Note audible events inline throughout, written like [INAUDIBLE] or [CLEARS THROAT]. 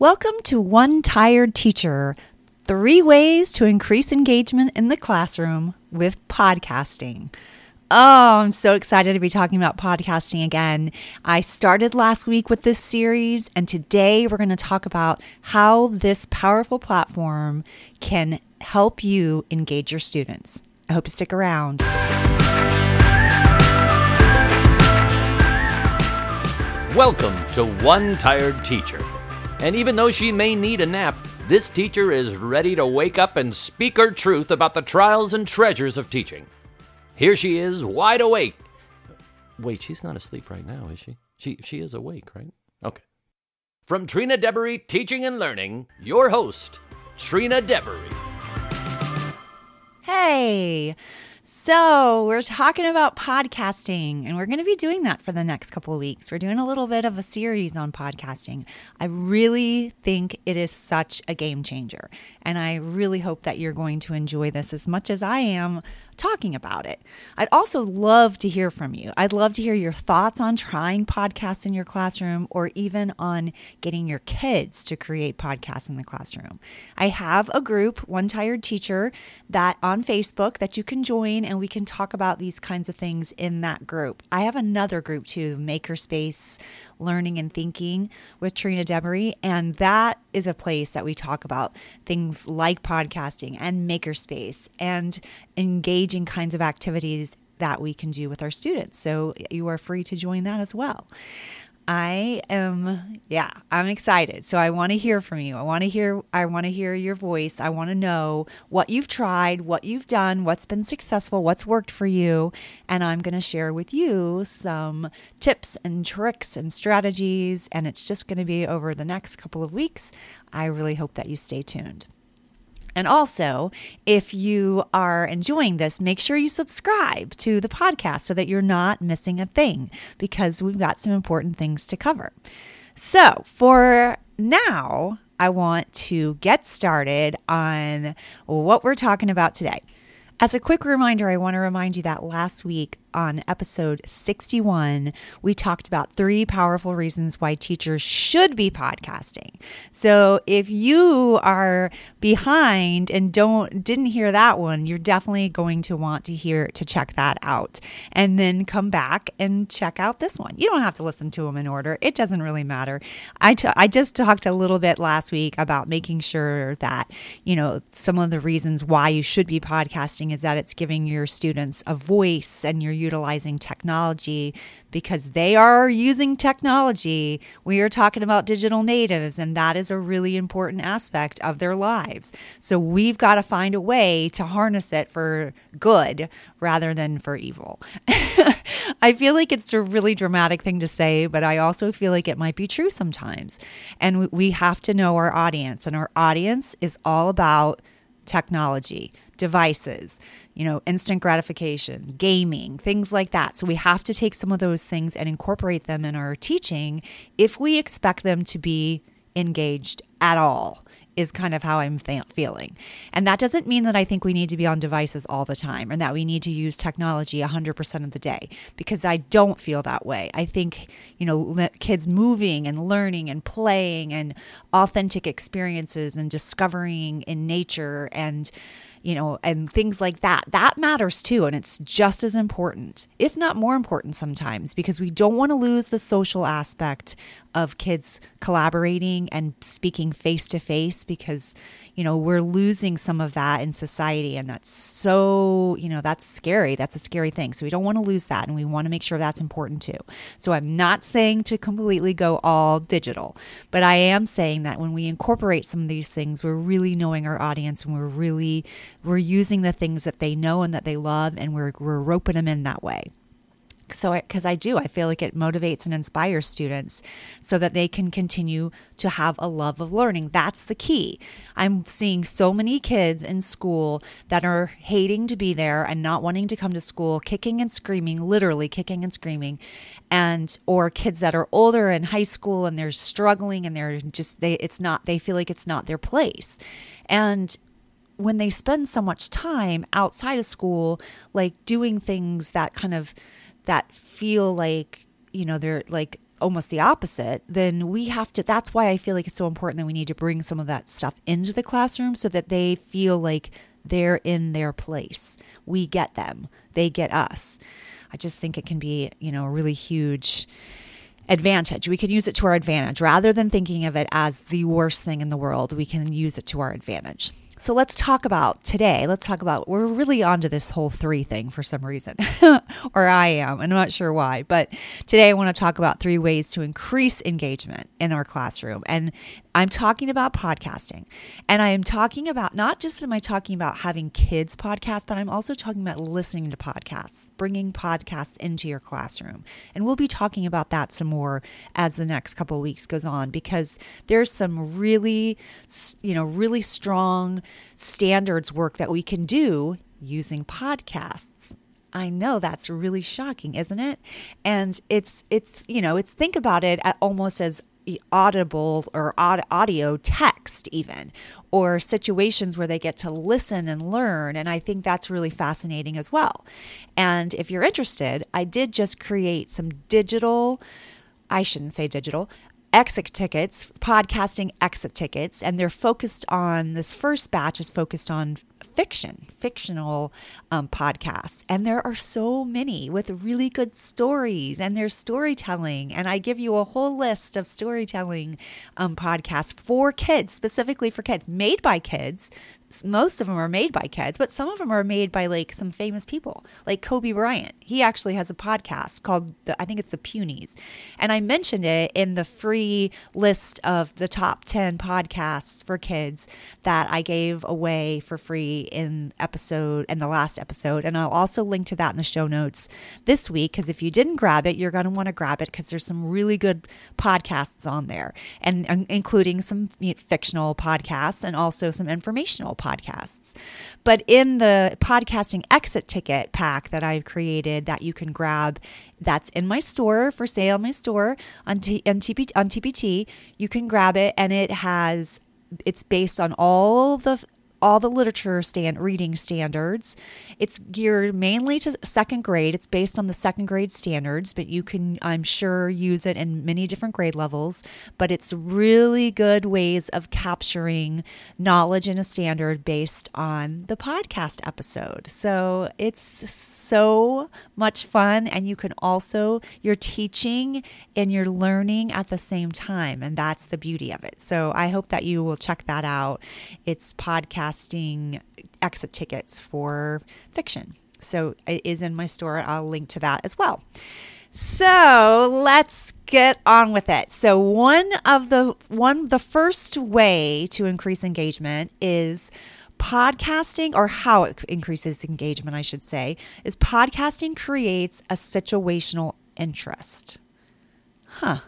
Welcome to One Tired Teacher Three Ways to Increase Engagement in the Classroom with Podcasting. Oh, I'm so excited to be talking about podcasting again. I started last week with this series, and today we're going to talk about how this powerful platform can help you engage your students. I hope you stick around. Welcome to One Tired Teacher. And even though she may need a nap, this teacher is ready to wake up and speak her truth about the trials and treasures of teaching. Here she is, wide awake. Wait, she's not asleep right now, is she? She she is awake, right? Okay. From Trina Deboree Teaching and Learning, your host, Trina Deboree. Hey. So, we're talking about podcasting, and we're going to be doing that for the next couple of weeks. We're doing a little bit of a series on podcasting. I really think it is such a game changer, and I really hope that you're going to enjoy this as much as I am talking about it. I'd also love to hear from you. I'd love to hear your thoughts on trying podcasts in your classroom or even on getting your kids to create podcasts in the classroom. I have a group, One Tired Teacher, that on Facebook that you can join and we can talk about these kinds of things in that group. I have another group too, Makerspace Learning and Thinking with Trina Deboree, and that is a place that we talk about things like podcasting and makerspace and engaging kinds of activities that we can do with our students. So you are free to join that as well. I am yeah, I'm excited. So I want to hear from you. I want to hear I want to hear your voice. I want to know what you've tried, what you've done, what's been successful, what's worked for you, and I'm going to share with you some tips and tricks and strategies and it's just going to be over the next couple of weeks. I really hope that you stay tuned. And also, if you are enjoying this, make sure you subscribe to the podcast so that you're not missing a thing because we've got some important things to cover. So, for now, I want to get started on what we're talking about today. As a quick reminder, I want to remind you that last week on episode 61, we talked about three powerful reasons why teachers should be podcasting. So if you are behind and don't didn't hear that one, you're definitely going to want to hear to check that out and then come back and check out this one. You don't have to listen to them in order. It doesn't really matter. I, t- I just talked a little bit last week about making sure that, you know, some of the reasons why you should be podcasting is that it's giving your students a voice and you're utilizing technology because they are using technology. We are talking about digital natives, and that is a really important aspect of their lives. So we've got to find a way to harness it for good rather than for evil. [LAUGHS] I feel like it's a really dramatic thing to say, but I also feel like it might be true sometimes. And we have to know our audience, and our audience is all about technology, devices, you know, instant gratification, gaming, things like that. So we have to take some of those things and incorporate them in our teaching if we expect them to be engaged at all is kind of how I'm feeling. And that doesn't mean that I think we need to be on devices all the time and that we need to use technology 100% of the day because I don't feel that way. I think, you know, kids moving and learning and playing and authentic experiences and discovering in nature and you know, and things like that. That matters too. And it's just as important, if not more important sometimes, because we don't want to lose the social aspect of kids collaborating and speaking face to face because, you know, we're losing some of that in society. And that's so, you know, that's scary. That's a scary thing. So we don't want to lose that. And we want to make sure that's important too. So I'm not saying to completely go all digital, but I am saying that when we incorporate some of these things, we're really knowing our audience and we're really, we're using the things that they know and that they love and we're, we're roping them in that way. So because I, I, do i feel like it motivates and inspires students so that they can continue to have a love of learning. That's the key. I'm seeing so many kids in school that are hating to be there and not wanting to come to school kicking and screaming literally kicking and screaming and or kids that are older in high school and they're struggling and they're just they it's not they feel like it's not their place. And when they spend so much time outside of school like doing things that kind of that feel like you know they're like almost the opposite, then we have to. That's why I feel like it's so important that we need to bring some of that stuff into the classroom so that they feel like they're in their place. We get them, they get us. I just think it can be, you know, a really huge advantage. We can use it to our advantage rather than thinking of it as the worst thing in the world. We can use it to our advantage. So let's talk about today. Let's talk about, we're really onto this whole three thing for some reason, [LAUGHS] or I am. And I'm not sure why. But today I want to talk about three ways to increase engagement in our classroom. And I'm talking about podcasting. And I am talking about, not just am I talking about having kids podcast, but I'm also talking about listening to podcasts, bringing podcasts into your classroom. And we'll be talking about that some more as the next couple weeks goes on because there's some really, you know, really strong standards work that we can do using podcasts. I know that's really shocking, isn't it? And it's it's you know, it's think about it almost as audible or audio text even or situations where they get to listen and learn and i think that's really fascinating as well and if you're interested i did just create some digital i shouldn't say digital exit tickets, podcasting exit tickets, and they're focused on this first batch is focused on fiction, fictional um, podcasts. And there are so many with really good stories and there's storytelling. And I give you a whole list of storytelling um, podcasts for kids, specifically for kids, made by kids most of them are made by kids, but some of them are made by like some famous people, like Kobe Bryant. He actually has a podcast called the, I think it's the Punies, and I mentioned it in the free list of the top ten podcasts for kids that I gave away for free in episode and the last episode, and I'll also link to that in the show notes this week because if you didn't grab it, you're going to want to grab it because there's some really good podcasts on there, and, including some you know, fictional podcasts and also some informational podcasts. But in the podcasting exit ticket pack that I've created that you can grab, that's in my store for sale in my store on, T- on, TPT, on TPT, you can grab it and it has it's based on all the all the literature stand reading standards. It's geared mainly to second grade. It's based on the second grade standards, but you can, I'm sure, use it in many different grade levels. But it's really good ways of capturing knowledge in a standard based on the podcast episode. So it's so much fun, and you can also you're teaching and you're learning at the same time, and that's the beauty of it. So I hope that you will check that out. It's podcast casting exit tickets for fiction. So it is in my store. I'll link to that as well. So let's get on with it. So one of the one the first way to increase engagement is podcasting or how it increases engagement I should say is podcasting creates a situational interest. Huh.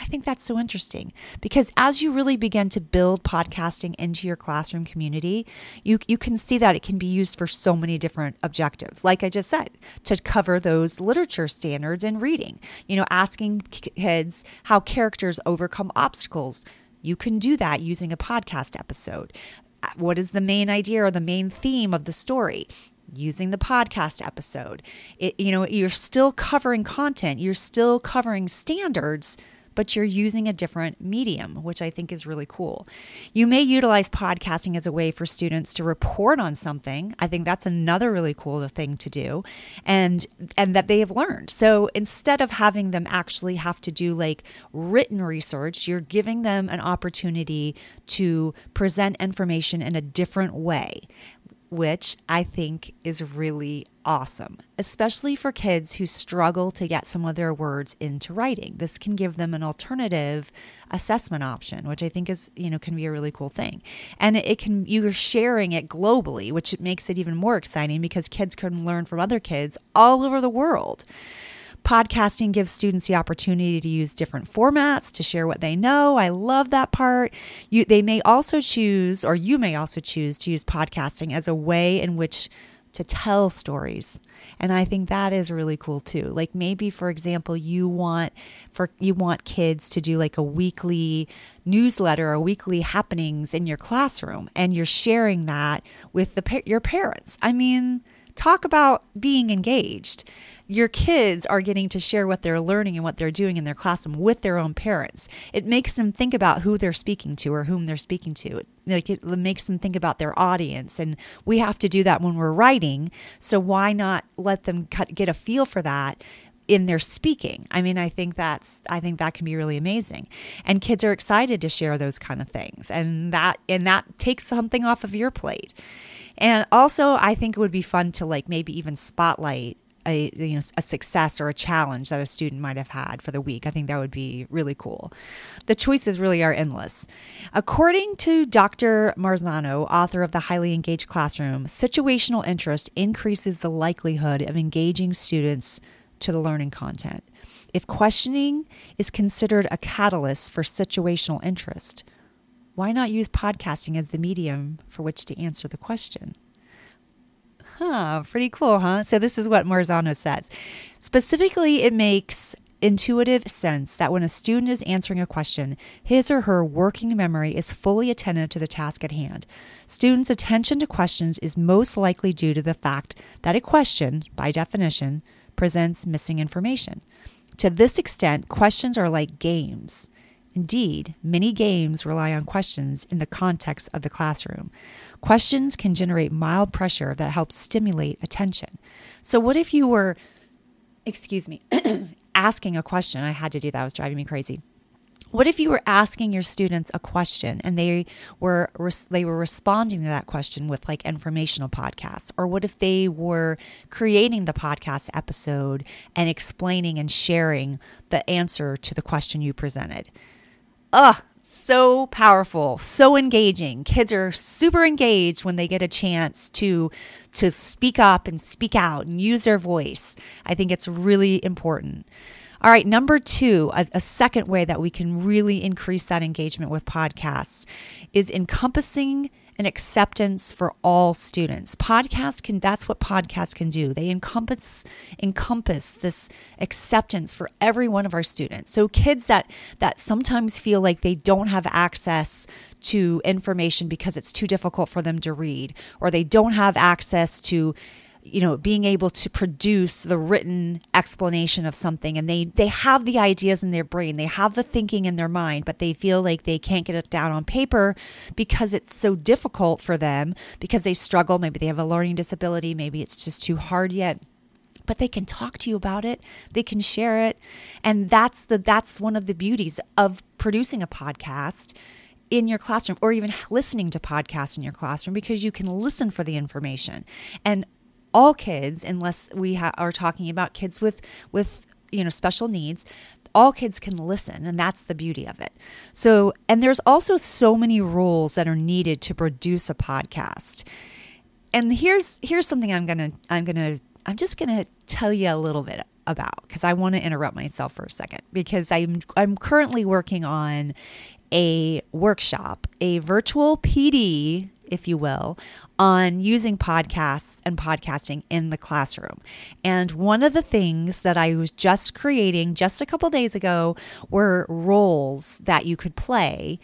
I think that's so interesting because as you really begin to build podcasting into your classroom community, you, you can see that it can be used for so many different objectives. Like I just said, to cover those literature standards in reading, you know, asking kids how characters overcome obstacles. You can do that using a podcast episode. Uh, what is the main idea or the main theme of the story? using the podcast episode. It, you know, you're still covering content, you're still covering standards but you're using a different medium, which I think is really cool. You may utilize podcasting as a way for students to report on something. I think that's another really cool thing to do and and that they have learned. So instead of having them actually have to do like written research, you're giving them an opportunity to present information in a different way which I think is really awesome, especially for kids who struggle to get some of their words into writing. This can give them an alternative assessment option, which I think is, you know, can be a really cool thing. And it can, you're sharing it globally, which makes it even more exciting because kids can learn from other kids all over the world. Podcasting gives students the opportunity to use different formats to share what they know. I love that part. You, they may also choose, or you may also choose to use podcasting as a way in which to tell stories. And I think that is really cool too. Like maybe for example, you want for you want kids to do like a weekly newsletter or weekly happenings in your classroom and you're sharing that with the your parents. I mean, talk about being engaged your kids are getting to share what they're learning and what they're doing in their classroom with their own parents. It makes them think about who they're speaking to or whom they're speaking to. Like it makes them think about their audience, and we have to do that when we're writing. So why not let them cut, get a feel for that in their speaking. I mean, I think that's I think that can be really amazing. And kids are excited to share those kind of things. And that and that takes something off of your plate. And also, I think it would be fun to like maybe even spotlight a you know a success or a challenge that a student might have had for the week. I think that would be really cool. The choices really are endless. According to Dr. Marzano, author of The Highly Engaged Classroom, situational interest increases the likelihood of engaging students to the learning content. If questioning is considered a catalyst for situational interest, why not use podcasting as the medium for which to answer the question? Huh, pretty cool, huh? So, this is what Marzano says. Specifically, it makes intuitive sense that when a student is answering a question, his or her working memory is fully attentive to the task at hand. Students' attention to questions is most likely due to the fact that a question, by definition, presents missing information. To this extent, questions are like games. Indeed, many games rely on questions in the context of the classroom. Questions can generate mild pressure that helps stimulate attention. So, what if you were, excuse me, [CLEARS THROAT] asking a question? I had to do that, it was driving me crazy. What if you were asking your students a question and they were they were responding to that question with like informational podcasts or what if they were creating the podcast episode and explaining and sharing the answer to the question you presented? Ugh, so powerful, so engaging. Kids are super engaged when they get a chance to to speak up and speak out and use their voice. I think it's really important. All right, number two, a, a, second way that we can really increase that engagement with podcasts is encompassing an acceptance for all students. Podcasts can that's what podcasts can do. They encompass encompass this acceptance for every one of our students. So kids that that sometimes feel like they don't have access to information because it's too difficult for them to read or they don't have access to you know being able to produce the written explanation of something. And they they have the ideas in their brain. They have the thinking in their mind but they feel like they can't get it down on paper because it's so difficult for them because they struggle. Maybe they have a learning disability. Maybe it's just too hard yet. But they can talk to you about it. They can share it. And that's the that's one of the beauties of producing a podcast in your classroom or even listening to podcasts in your classroom because you can listen for the information. And all kids, unless we ha- are talking about kids with with you know special needs, all kids can listen and that's the beauty of it. So and there's also so many rules that are needed to produce a podcast. And here's here's something i'm gonna i'm gonna i'm just gonna tell you a little bit about because i want to interrupt myself for a second because i'm i'm currently working on a workshop a virtual pd if you will, on using podcasts and podcasting in the classroom. And one of the things that I was just creating just a couple days ago were roles that you could play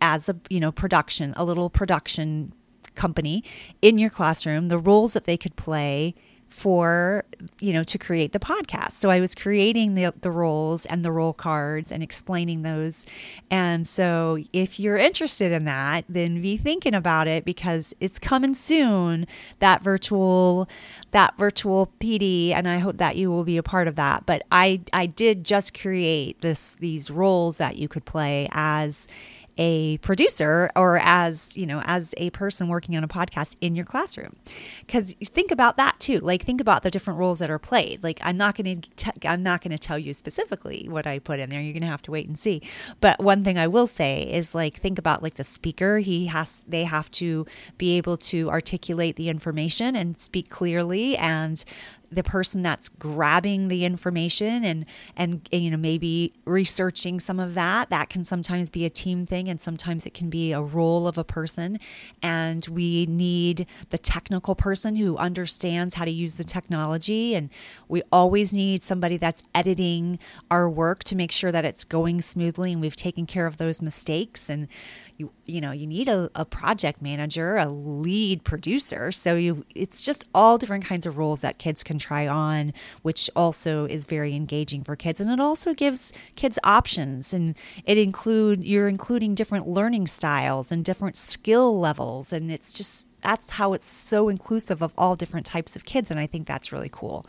as a, you know, production, a little production company in your classroom, the roles that they could play for you know to create the podcast. So i was creating the, the roles and the role cards and explaining those. And so if you're interested in that then be thinking about it because it's coming soon. That virtual that virtual pd and i hope that you will be a part of that. But i i did just create this these roles that you could play as a producer or as you know as a person working on a podcast in your classroom. Because you think about that too. Like think about the different roles that are played. Like i'm not going to i'm not going to tell you specifically what i put in there. You're going to have to wait and see. But one thing i will say is like think about like the speaker. He has they have to be able to articulate the information and speak clearly and the person that's grabbing the information and, and you know maybe researching some of that that can sometimes be a team thing and sometimes it can be a role of a person. And we need the technical person who understands how to use the technology. And we always need somebody that's editing our work to make sure that it's going smoothly and we've taken care of those mistakes. And you you know you need a, a project manager a lead producer so you it's just all different kinds of roles that kids can try on, which also is very engaging for kids. And it also gives kids options and it include you're including different learning styles and different skill levels. And it's just that's how it's so inclusive of all different types of kids. And I think that's really cool.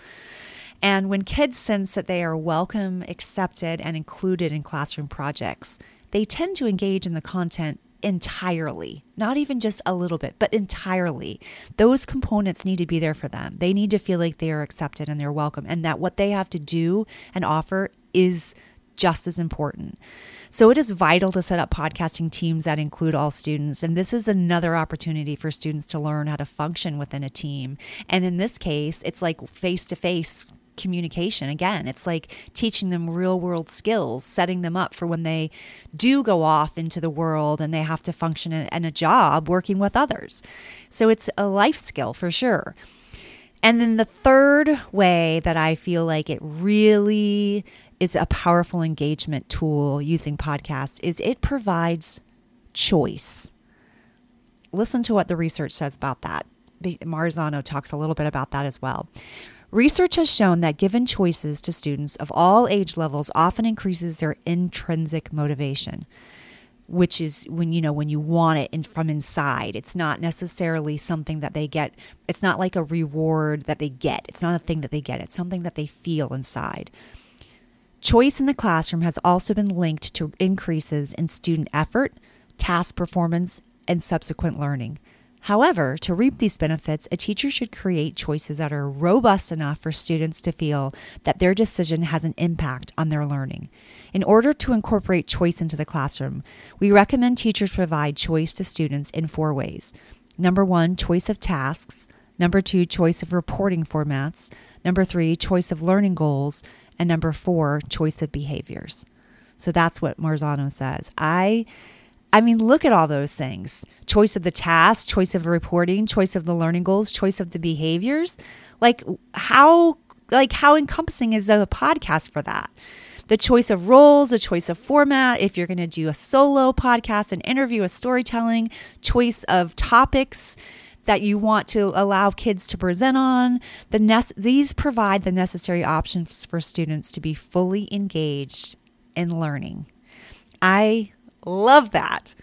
And when kids sense that they are welcome, accepted, and included in classroom projects, they tend to engage in the content entirely, not even just a little bit, but entirely. Those components need to be there for them. They need to feel like they are accepted and they're welcome, and that what they have to do and offer is just as important. So it is vital to set up podcasting teams that include all students. And this is another opportunity for students to learn how to function within a team. And in this case, it's like face to face communication. Again, it's like teaching them real world skills, setting them up for when they do go off into the world and they have to function in, a job working with others. So it's a life skill for sure. And then the third way that I feel like it really is a powerful engagement tool using podcasts is it provides choice. Listen to what the research says about that. Marzano talks a little bit about that as well. Research has shown that given choices to students of all age levels often increases their intrinsic motivation, which is when you know when you want it in, from inside. It's not necessarily something that they get. It's not like a reward that they get. It's not a thing that they get. It's something that they feel inside. Choice in the classroom has also been linked to increases in student effort, task performance, and subsequent learning. However, to reap these benefits, a teacher should create choices that are robust enough for students to feel that their decision has an impact on their learning. In order to incorporate choice into the classroom, we recommend teachers provide choice to students in four ways. Number one, choice of tasks. Number two, choice of reporting formats. Number three, choice of learning goals. And number four, choice of behaviors. So that's what Marzano says. I I mean, look at all those things. Choice of the task, choice of reporting, choice of the learning goals, choice of the behaviors. Like, how like how encompassing is the podcast for that? The choice of roles the choice of format if you're going to do a solo podcast an interview a storytelling choice of topics that you want to allow kids to present on. The nest these provide the necessary options for students to be fully engaged in learning. I Love that.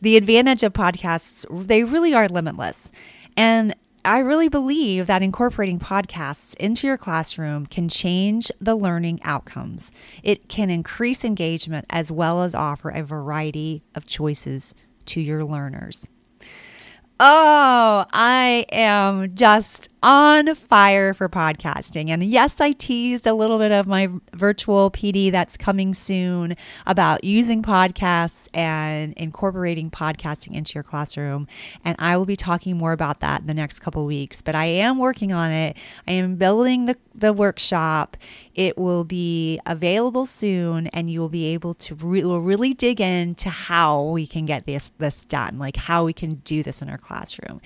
The advantage of podcasts, they really are limitless. And I really believe that incorporating podcasts into your classroom can change the learning outcomes. It can increase engagement as well as offer a variety of choices to your learners. Oh, I am just on fire for podcasting. And yes, I teased a little bit of my virtual PD that's coming soon about using podcasts and incorporating podcasting into your classroom. And I will be talking more about that in the next couple weeks. But I am working on it. I am building the, the workshop. It will be available soon, and you will be able to re- will really dig into how we can get this this done, like how we can do this in our classroom.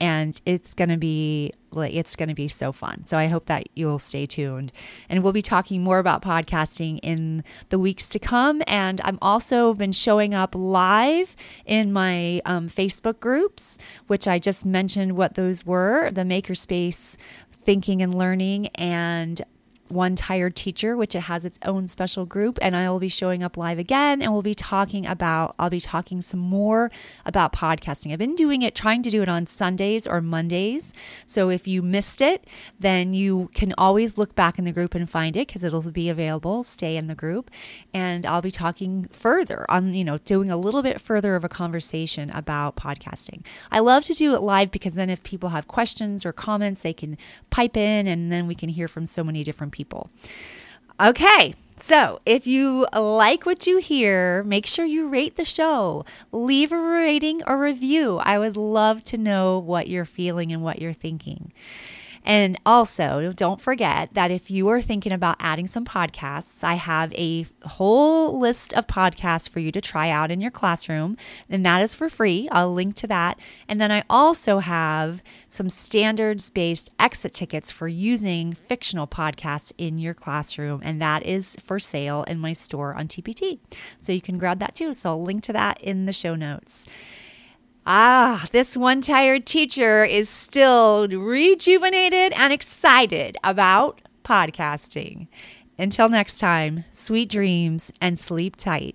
And it's going to be it's going to be so fun. So I hope that you'll stay tuned. And we'll be talking more about podcasting in the weeks to come. And I'm also been showing up live in my um, Facebook groups, which I just mentioned what those were the Makerspace Thinking and Learning and one Tired Teacher, which it has its own special group. And I will be showing up live again and we'll be talking about, I'll be talking some more about podcasting. I've been doing it, trying to do it on Sundays or Mondays. So if you missed it, then you can always look back in the group and find it because it'll be available. Stay in the group. And I'll be talking further on, you know, doing a little bit further of a conversation about podcasting. I love to do it live because then if people have questions or comments, they can pipe in and then we can hear from so many different people people. Okay, so, if you like what you hear, make sure you rate the show. Leave a rating or review. I would love to know what you're feeling and what you're thinking. And also, don't forget that if you are thinking about adding some podcasts, I have a whole list of podcasts for you to try out in your classroom, and that is for free. I'll link to that. And then I also have some standards based exit tickets for using fictional podcasts in your classroom, and that is for sale in my store on TPT. So you can grab that too. So I'll link to that in the show notes. Ah, this one tired teacher is still rejuvenated and excited about podcasting. Until next time, sweet dreams and sleep tight.